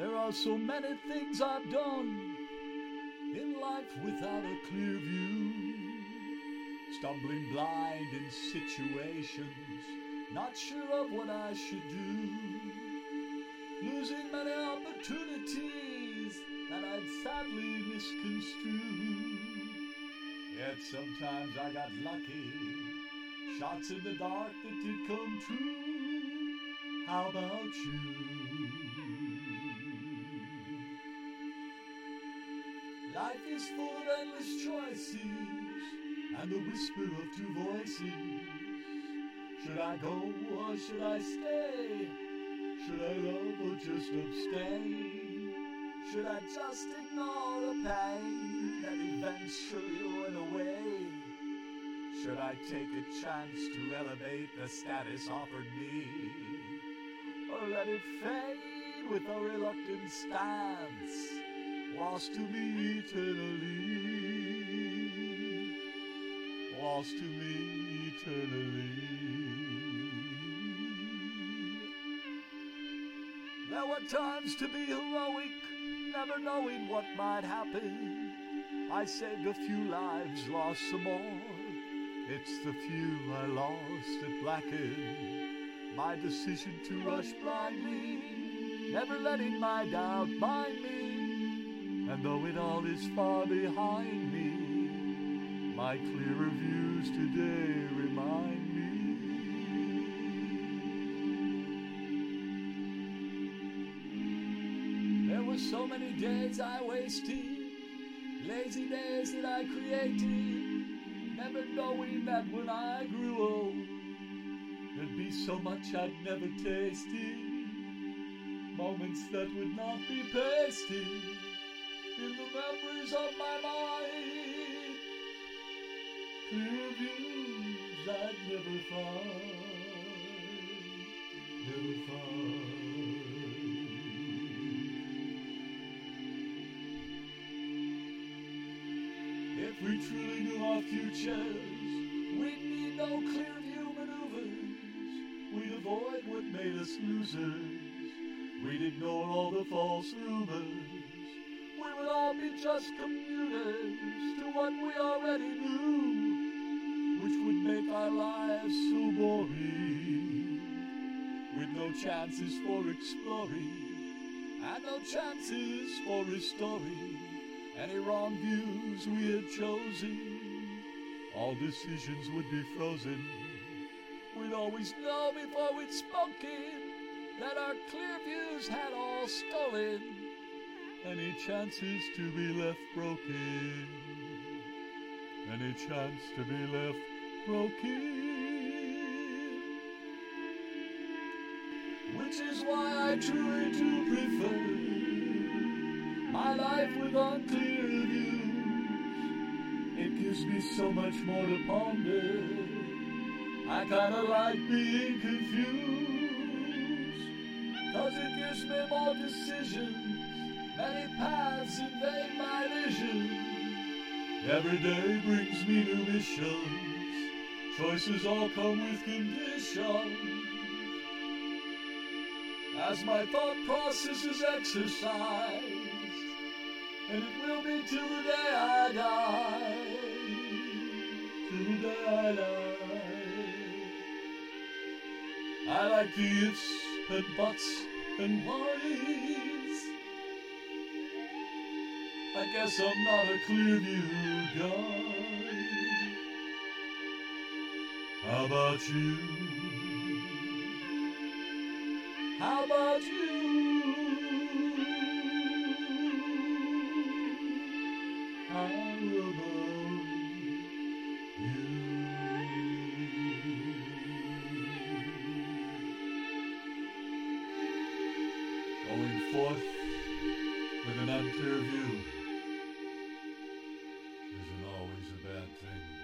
There are so many things I've done in life without a clear view. Stumbling blind in situations, not sure of what I should do. Losing many opportunities that I'd sadly misconstrue. Yet sometimes I got lucky, shots in the dark that did come true. How about you? Life is full of endless choices and the whisper of two voices. Should I go or should I stay? Should I love or just abstain? Should I just ignore the pain that eventually went away? Should I take a chance to elevate the status offered me? Or let it fade with a reluctant stance? Lost to me eternally, lost to me eternally. There were times to be heroic, never knowing what might happen. I saved a few lives, lost some more. It's the few I lost that blacken my decision to rush blindly, never letting my doubt bind me. And though it all is far behind me, my clearer views today remind me. There were so many days I wasted, lazy days that I created, never knowing that when I grew old, there'd be so much I'd never tasted, moments that would not be pasted memories of my mind. Clear views I'd never find, never find. If we truly knew our futures, we'd need no clear view maneuvers. We'd avoid what made us losers. We'd ignore all the false rumors we would all be just commuters to what we already knew, which would make our lives so boring, with no chances for exploring, and no chances for restoring any wrong views we had chosen. All decisions would be frozen. We'd always know before we'd spoken that our clear views had all stolen any chances to be left broken, any chance to be left broken. Which is why I truly do prefer my life with unclear views. It gives me so much more to ponder. I kinda like being confused, cause it gives me more decisions. Many paths invade my vision. Every day brings me new missions. Choices all come with conditions. As my thought process is exercised, and it will be till the day I die. Till the day I die. I like the ifs and buts and whys. I guess I'm not a clear view guy. How about you? How about you? How about you? Going forth with an unclear view. Everything.